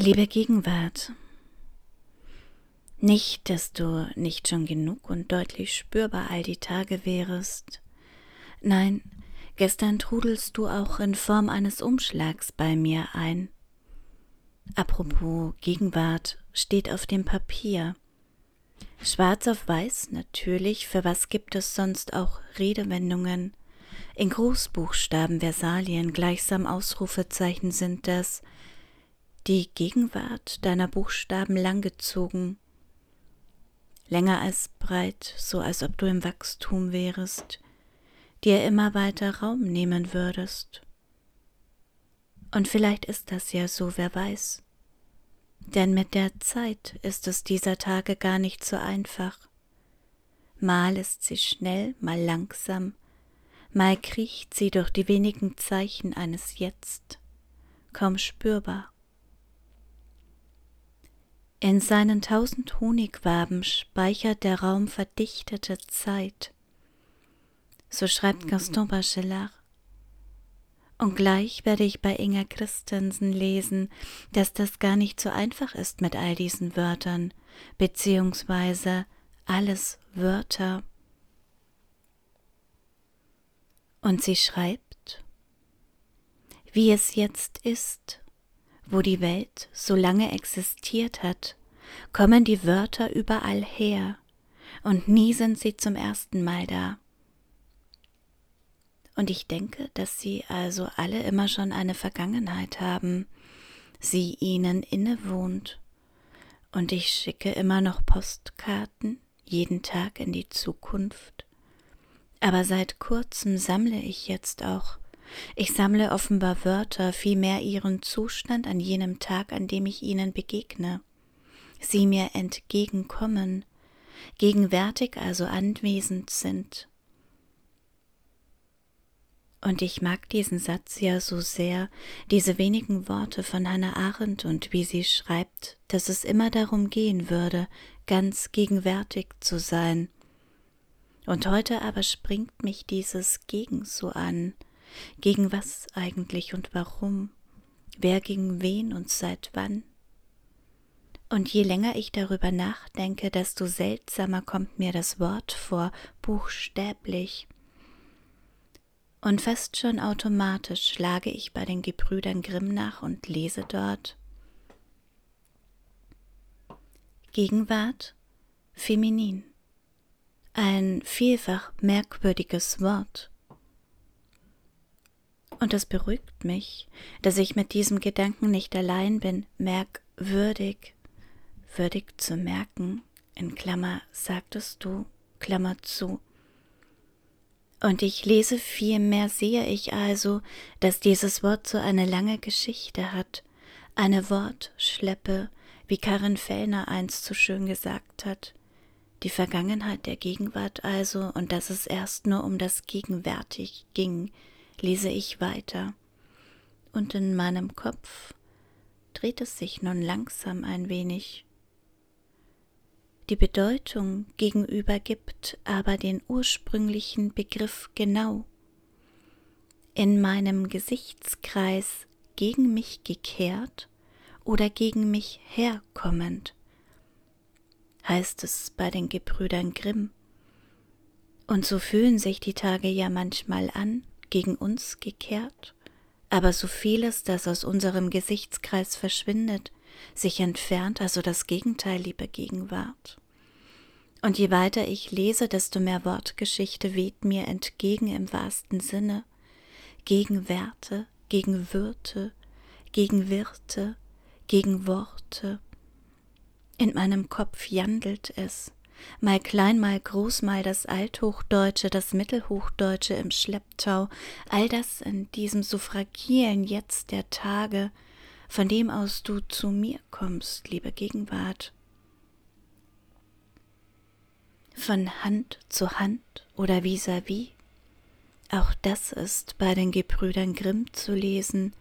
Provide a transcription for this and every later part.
Liebe Gegenwart, nicht, dass du nicht schon genug und deutlich spürbar all die Tage wärest. Nein, gestern trudelst du auch in Form eines Umschlags bei mir ein. Apropos Gegenwart steht auf dem Papier. Schwarz auf weiß natürlich, für was gibt es sonst auch Redewendungen? In Großbuchstaben Versalien gleichsam Ausrufezeichen sind das, die Gegenwart deiner Buchstaben langgezogen, länger als breit, so als ob du im Wachstum wärest, dir immer weiter Raum nehmen würdest. Und vielleicht ist das ja so, wer weiß. Denn mit der Zeit ist es dieser Tage gar nicht so einfach. Mal ist sie schnell, mal langsam, mal kriecht sie durch die wenigen Zeichen eines Jetzt, kaum spürbar. In seinen tausend Honigwaben speichert der Raum verdichtete Zeit. So schreibt Gaston Bachelard. Und gleich werde ich bei Inga Christensen lesen, dass das gar nicht so einfach ist mit all diesen Wörtern, beziehungsweise alles Wörter. Und sie schreibt, wie es jetzt ist, wo die Welt so lange existiert hat, kommen die Wörter überall her, und nie sind sie zum ersten Mal da. Und ich denke, dass sie also alle immer schon eine Vergangenheit haben, sie ihnen innewohnt. Und ich schicke immer noch Postkarten jeden Tag in die Zukunft. Aber seit kurzem sammle ich jetzt auch ich sammle offenbar Wörter, vielmehr ihren Zustand an jenem Tag, an dem ich ihnen begegne. Sie mir entgegenkommen, gegenwärtig also anwesend sind. Und ich mag diesen Satz ja so sehr, diese wenigen Worte von Hannah Arendt und wie sie schreibt, dass es immer darum gehen würde, ganz gegenwärtig zu sein. Und heute aber springt mich dieses Gegen so an, gegen was eigentlich und warum? Wer gegen wen und seit wann? Und je länger ich darüber nachdenke, desto seltsamer kommt mir das Wort vor, buchstäblich. Und fast schon automatisch schlage ich bei den Gebrüdern Grimm nach und lese dort Gegenwart feminin. Ein vielfach merkwürdiges Wort. Und es beruhigt mich, dass ich mit diesem Gedanken nicht allein bin, merkwürdig, würdig zu merken, in Klammer sagtest du, Klammer zu. Und ich lese vielmehr sehe ich also, dass dieses Wort so eine lange Geschichte hat, eine Wortschleppe, wie Karin Fellner einst so schön gesagt hat, die Vergangenheit der Gegenwart also, und dass es erst nur um das Gegenwärtig ging, lese ich weiter, und in meinem Kopf dreht es sich nun langsam ein wenig. Die Bedeutung gegenüber gibt aber den ursprünglichen Begriff genau. In meinem Gesichtskreis gegen mich gekehrt oder gegen mich herkommend, heißt es bei den Gebrüdern Grimm. Und so fühlen sich die Tage ja manchmal an, gegen uns gekehrt, aber so vieles, das aus unserem Gesichtskreis verschwindet, sich entfernt, also das Gegenteil, liebe Gegenwart. Und je weiter ich lese, desto mehr Wortgeschichte weht mir entgegen im wahrsten Sinne, gegen Werte, gegen Würte, gegen Wirte, gegen Worte. In meinem Kopf jandelt es, mal klein, mal groß, mal das Althochdeutsche, das Mittelhochdeutsche im Schlepptau, all das in diesem so fragilen Jetzt der Tage, von dem aus du zu mir kommst, liebe Gegenwart. Von Hand zu Hand oder vis-à-vis. -vis. Auch das ist bei den Gebrüdern Grimm zu lesen,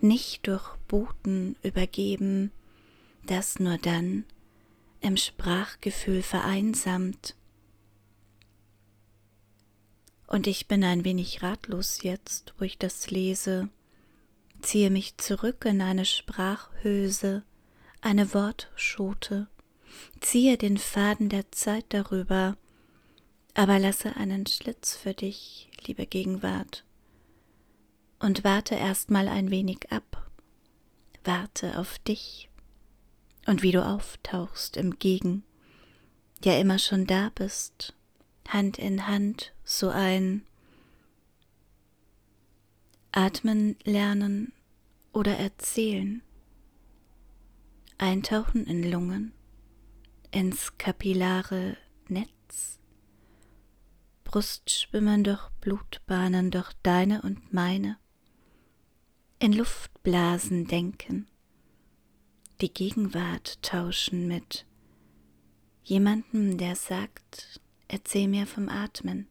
nicht durch Boten übergeben, das nur dann, im Sprachgefühl vereinsamt. Und ich bin ein wenig ratlos jetzt, wo ich das lese, ziehe mich zurück in eine Sprachhöse, eine Wortschote, ziehe den Faden der Zeit darüber, aber lasse einen Schlitz für dich, liebe Gegenwart, und warte erstmal ein wenig ab, warte auf dich und wie du auftauchst im Gegen, ja immer schon da bist, Hand in Hand, so ein Atmen lernen oder erzählen, eintauchen in Lungen, ins kapillare Netz, Brust schwimmen durch Blutbahnen, durch deine und meine, in Luftblasen denken, die Gegenwart tauschen mit jemandem, der sagt, erzähl mir vom Atmen,